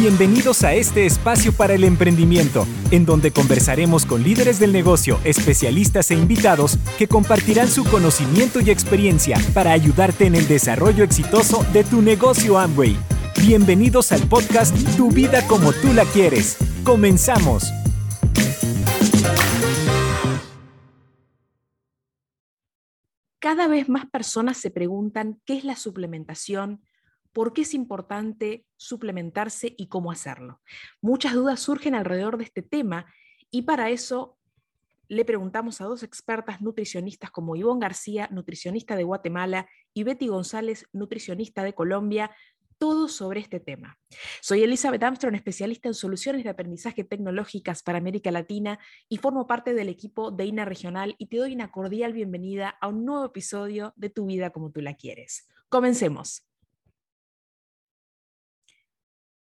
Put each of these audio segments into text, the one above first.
Bienvenidos a este espacio para el emprendimiento, en donde conversaremos con líderes del negocio, especialistas e invitados que compartirán su conocimiento y experiencia para ayudarte en el desarrollo exitoso de tu negocio Amway. Bienvenidos al podcast Tu vida como tú la quieres. Comenzamos. Cada vez más personas se preguntan qué es la suplementación, por qué es importante suplementarse y cómo hacerlo. Muchas dudas surgen alrededor de este tema y para eso le preguntamos a dos expertas nutricionistas como Ivonne García, nutricionista de Guatemala, y Betty González, nutricionista de Colombia, todo sobre este tema. Soy Elizabeth Armstrong, especialista en soluciones de aprendizaje tecnológicas para América Latina y formo parte del equipo de INA Regional y te doy una cordial bienvenida a un nuevo episodio de Tu vida como tú la quieres. Comencemos.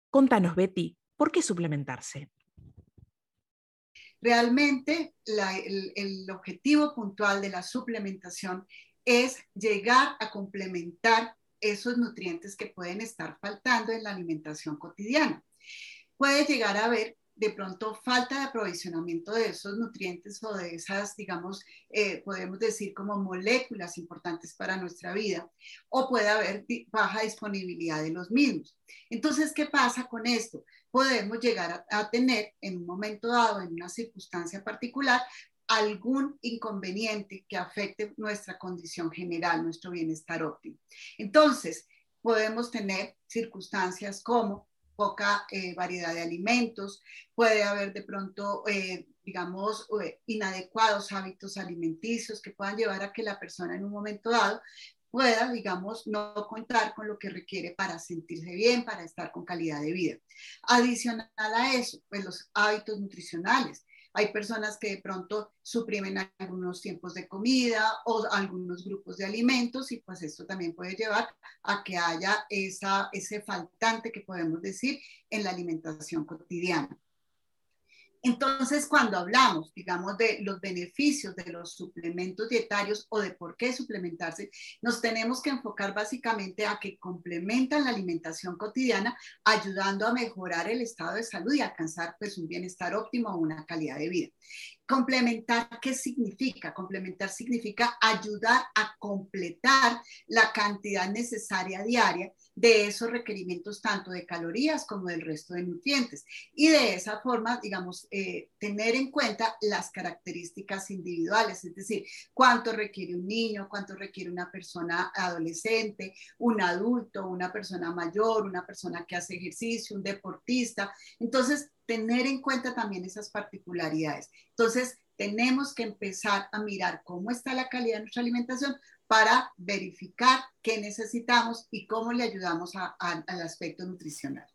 Contanos, Betty, ¿por qué suplementarse? Realmente el, el objetivo puntual de la suplementación es llegar a complementar esos nutrientes que pueden estar faltando en la alimentación cotidiana. Puede llegar a haber de pronto falta de aprovisionamiento de esos nutrientes o de esas, digamos, eh, podemos decir como moléculas importantes para nuestra vida, o puede haber baja disponibilidad de los mismos. Entonces, ¿qué pasa con esto? Podemos llegar a, a tener en un momento dado, en una circunstancia particular, algún inconveniente que afecte nuestra condición general, nuestro bienestar óptimo. Entonces, podemos tener circunstancias como poca eh, variedad de alimentos, puede haber de pronto, eh, digamos, eh, inadecuados hábitos alimenticios que puedan llevar a que la persona en un momento dado pueda, digamos, no contar con lo que requiere para sentirse bien, para estar con calidad de vida. Adicional a eso, pues los hábitos nutricionales. Hay personas que de pronto suprimen algunos tiempos de comida o algunos grupos de alimentos y pues esto también puede llevar a que haya esa, ese faltante que podemos decir en la alimentación cotidiana. Entonces, cuando hablamos, digamos, de los beneficios de los suplementos dietarios o de por qué suplementarse, nos tenemos que enfocar básicamente a que complementan la alimentación cotidiana, ayudando a mejorar el estado de salud y alcanzar pues un bienestar óptimo o una calidad de vida. Complementar, ¿qué significa? Complementar significa ayudar a completar la cantidad necesaria diaria de esos requerimientos tanto de calorías como del resto de nutrientes. Y de esa forma, digamos, eh, tener en cuenta las características individuales, es decir, cuánto requiere un niño, cuánto requiere una persona adolescente, un adulto, una persona mayor, una persona que hace ejercicio, un deportista. Entonces, tener en cuenta también esas particularidades. Entonces, tenemos que empezar a mirar cómo está la calidad de nuestra alimentación para verificar qué necesitamos y cómo le ayudamos al aspecto nutricional.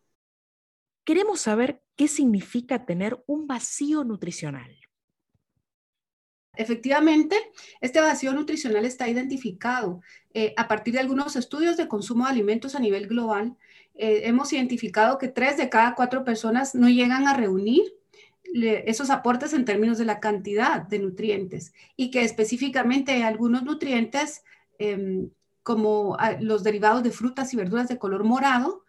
Queremos saber qué significa tener un vacío nutricional. Efectivamente, este vacío nutricional está identificado eh, a partir de algunos estudios de consumo de alimentos a nivel global. Eh, hemos identificado que tres de cada cuatro personas no llegan a reunir esos aportes en términos de la cantidad de nutrientes y que específicamente algunos nutrientes em, como ah, los derivados de frutas y verduras de color morado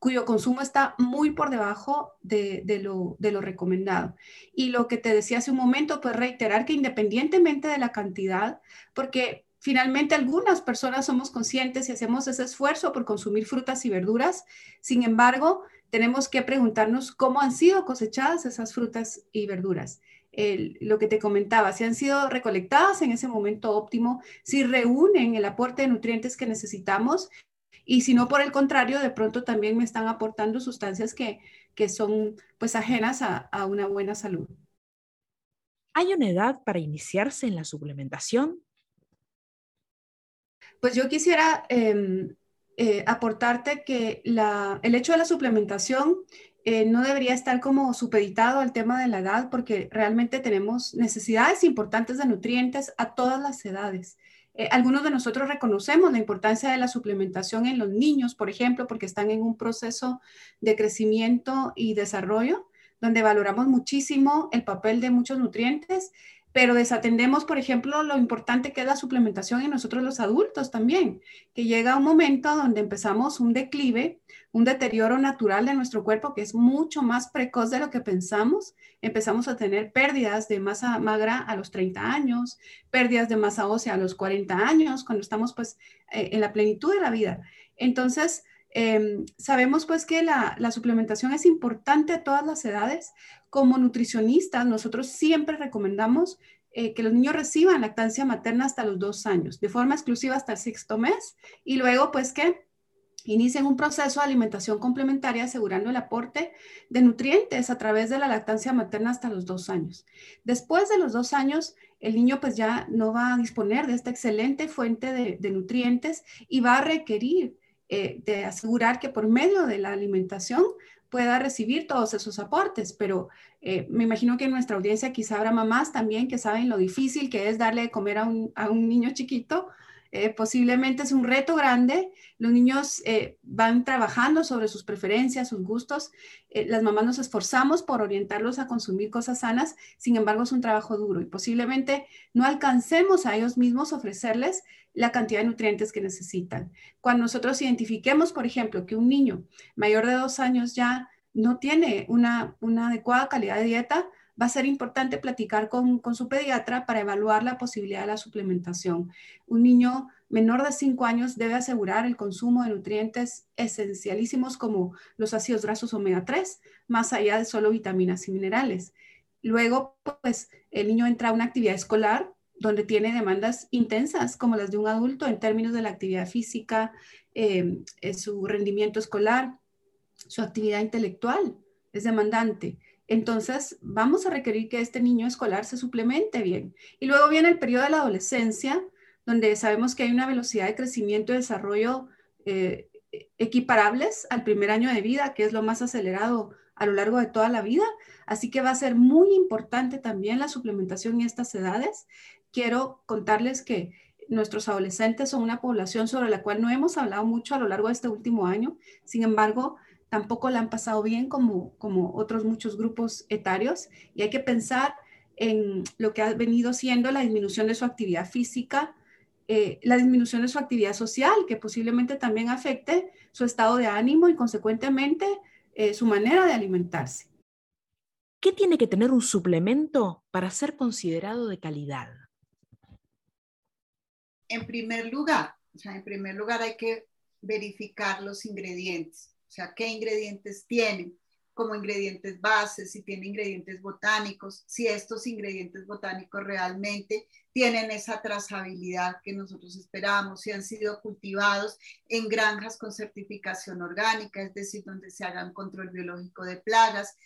cuyo consumo está muy por debajo de, lo, recomendado. Y lo que te decía hace un momento, pues reiterar que independientemente de la cantidad, porque finalmente algunas personas somos conscientes y hacemos ese esfuerzo por consumir frutas y verduras, sin embargo, tenemos que preguntarnos cómo han sido cosechadas esas frutas y verduras. lo que te comentaba, si han sido recolectadas en ese momento óptimo, si reúnen el aporte de nutrientes que necesitamos y si no, por el contrario, de pronto también me están aportando sustancias que, que son pues ajenas a, a una buena salud. ¿Hay una edad para iniciarse en la suplementación? Pues yo quisiera em, eh, aportarte que la, el hecho de la suplementación eh, no debería estar como supeditado al tema de la edad porque realmente tenemos necesidades importantes de nutrientes a todas las edades. Eh, algunos de nosotros reconocemos la importancia de la suplementación en los niños, por ejemplo, porque están en un proceso de crecimiento y desarrollo, donde valoramos muchísimo el papel de muchos nutrientes. Pero desatendemos, por ejemplo, lo importante que es la suplementación en nosotros los adultos también, que llega un momento donde empezamos un declive, un deterioro natural de nuestro cuerpo que es mucho más precoz de lo que pensamos. Empezamos a tener pérdidas de masa magra a los 30 años, pérdidas de masa ósea a los 40 años, cuando estamos pues eh, en la plenitud de la vida. Entonces, em, sabemos pues que la, la suplementación es importante a todas las edades como nutricionistas, nosotros siempre recomendamos eh, que los niños reciban lactancia materna hasta los dos años, de forma exclusiva hasta el sexto mes, y luego pues que inicien un proceso de alimentación complementaria asegurando el aporte de nutrientes a través de la lactancia materna hasta los dos años. Después de los dos años, el niño pues ya no va a disponer de esta excelente fuente de, nutrientes y va a requerir eh, de asegurar que por medio de la alimentación pueda recibir todos esos aportes, pero eh, me imagino que en nuestra audiencia quizá habrá mamás también que saben lo difícil que es darle de comer a un, a un niño chiquito eh, posiblemente es un reto grande. Los niños eh, van trabajando sobre sus preferencias, sus gustos. Eh, las mamás nos esforzamos por orientarlos a consumir cosas sanas. Sin embargo, es un trabajo duro y posiblemente no alcancemos a ellos mismos ofrecerles la cantidad de nutrientes que necesitan. Cuando nosotros identifiquemos, por ejemplo, que un niño mayor de dos años ya no tiene una, una adecuada calidad de dieta, va a ser importante platicar con, su pediatra para evaluar la posibilidad de la suplementación. Un niño menor de 5 años debe asegurar el consumo de nutrientes esencialísimos como los ácidos grasos omega 3, más allá de solo vitaminas y minerales. Luego, pues, el niño entra a una actividad escolar donde tiene demandas intensas como las de un adulto en términos de la actividad física, eh, su rendimiento escolar, su actividad intelectual es demandante. Entonces, vamos a requerir que este niño escolar se suplemente bien. Y luego viene el periodo de la adolescencia, donde sabemos que hay una velocidad de crecimiento y desarrollo eh, equiparables al primer año de vida, que es lo más acelerado a lo largo de toda la vida. Así que va a ser muy importante también la suplementación en estas edades. Quiero contarles que nuestros adolescentes son una población sobre la cual no hemos hablado mucho a lo largo de este último año. Sin embargo, tampoco la han pasado bien como, como otros muchos grupos etarios y hay que pensar en lo que ha venido siendo la disminución de su actividad física, eh, la disminución de su actividad social, que posiblemente también afecte su estado de ánimo y consecuentemente eh, su manera de alimentarse. ¿Qué tiene que tener un suplemento para ser considerado de calidad? En primer lugar, o sea, en primer lugar hay que verificar los ingredientes. O sea, qué ingredientes tienen como ingredientes bases, si tiene ingredientes botánicos, si estos ingredientes botánicos realmente tienen esa trazabilidad que nosotros esperamos, si han sido cultivados en granjas con certificación orgánica, es decir, donde se hagan control biológico de plagas,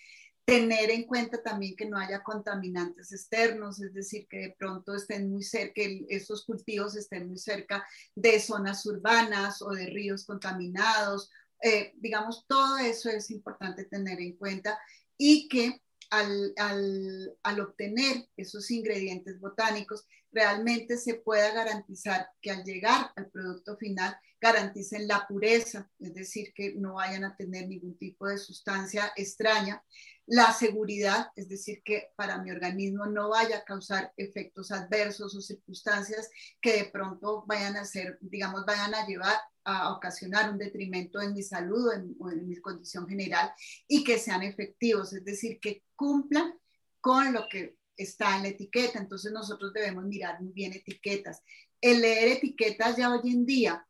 tener en cuenta también que no haya contaminantes externos, es decir, que de pronto estén muy cerca, que estos cultivos estén muy cerca de zonas urbanas o de ríos contaminados eh, digamos, todo eso es importante tener en cuenta y que al, al, al, obtener esos ingredientes botánicos, realmente se pueda garantizar que al llegar al producto final garanticen la pureza, es decir, que no vayan a tener ningún tipo de sustancia extraña, la seguridad, es decir, que para mi organismo no vaya a causar efectos adversos o circunstancias que de pronto vayan a ser, digamos, vayan a llevar a ocasionar un detrimento en mi salud o en, mi condición general y que sean efectivos, es decir, que cumplan con lo que está en la etiqueta. Entonces nosotros debemos mirar muy bien etiquetas. El leer etiquetas ya hoy en día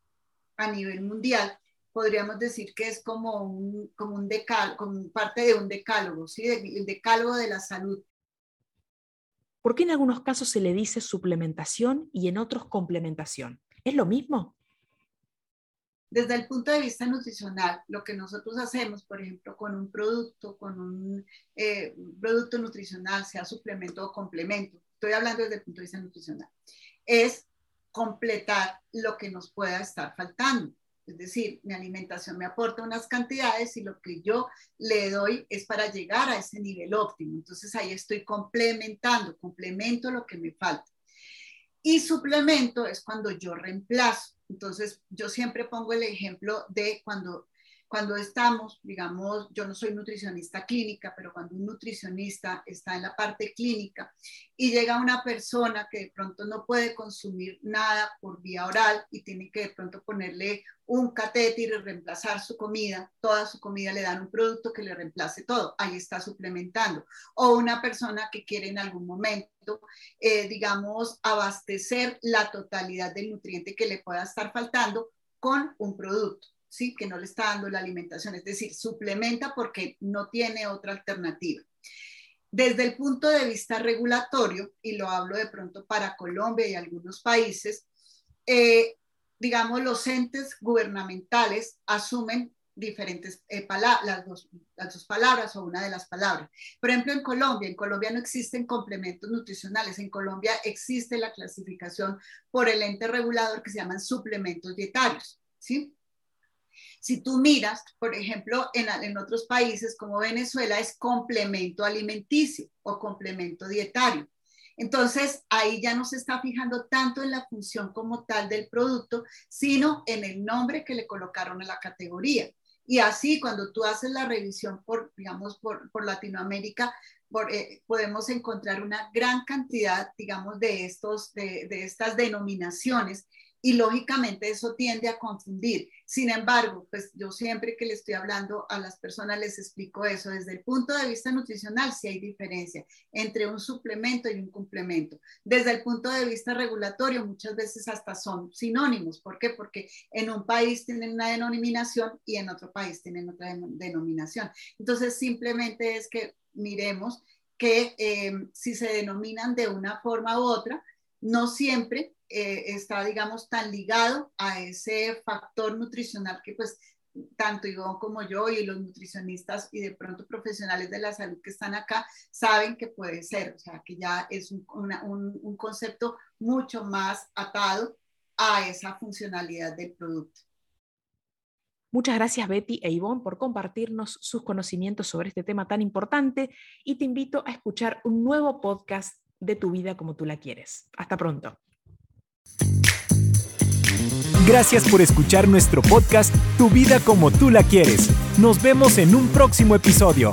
a nivel mundial podríamos decir que es como un, como un decal, como parte de un decálogo, ¿sí? el decálogo de la salud. ¿Por qué en algunos casos se le dice suplementación y en otros complementación? ¿Es lo mismo? Desde el punto de vista nutricional, lo que nosotros hacemos, por ejemplo, con un producto, con un eh, producto nutricional, sea suplemento o complemento, estoy hablando desde el punto de vista nutricional, es completar lo que nos pueda estar faltando. Es decir, mi alimentación me aporta unas cantidades y lo que yo le doy es para llegar a ese nivel óptimo. Entonces ahí estoy complementando, complemento lo que me falta. Y suplemento es cuando yo reemplazo. Entonces, yo siempre pongo el ejemplo de cuando Cuando estamos, digamos, yo no soy nutricionista clínica, pero cuando un nutricionista está en la parte clínica y llega una persona que de pronto no puede consumir nada por vía oral y tiene que de pronto ponerle un catéter y reemplazar su comida, toda su comida le dan un producto que le reemplace todo, ahí está suplementando. O una persona que quiere en algún momento, eh, digamos, abastecer la totalidad del nutriente que le pueda estar faltando con un producto. ¿Sí? que no le está dando la alimentación, es decir, suplementa porque no tiene otra alternativa. Desde el punto de vista regulatorio, y lo hablo de pronto para Colombia y algunos países, eh, digamos, los entes gubernamentales asumen diferentes eh, palabras, dos, las dos palabras o una de las palabras. Por ejemplo, en Colombia, en Colombia no existen complementos nutricionales, en Colombia existe la clasificación por el ente regulador que se llaman suplementos dietarios, ¿sí? Si tú miras, por ejemplo, en, otros países como Venezuela, es complemento alimenticio o complemento dietario. Entonces, ahí ya no se está fijando tanto en la función como tal del producto, sino en el nombre que le colocaron a la categoría. Y así, cuando tú haces la revisión por, digamos, por, Latinoamérica, eh, podemos encontrar una gran cantidad, digamos, de, estos, de estas denominaciones y lógicamente eso tiende a confundir. Sin embargo, pues yo siempre que le estoy hablando a las personas les explico eso. Desde el punto de vista nutricional sí hay diferencia entre un suplemento y un complemento. Desde el punto de vista regulatorio muchas veces hasta son sinónimos. ¿Por qué? Porque en un país tienen una denominación y en otro país tienen otra denominación. Entonces simplemente es que miremos que eh, si se denominan de una forma u otra, no siempre eh, está, digamos, tan ligado a ese factor nutricional que pues tanto Ivonne como yo y los nutricionistas y de pronto profesionales de la salud que están acá saben que puede ser, o sea, que ya es un, un concepto mucho más atado a esa funcionalidad del producto. Muchas gracias Betty e Ivonne por compartirnos sus conocimientos sobre este tema tan importante y te invito a escuchar un nuevo podcast de tu vida como tú la quieres. Hasta pronto. Gracias por escuchar nuestro podcast Tu vida como tú la quieres. Nos vemos en un próximo episodio.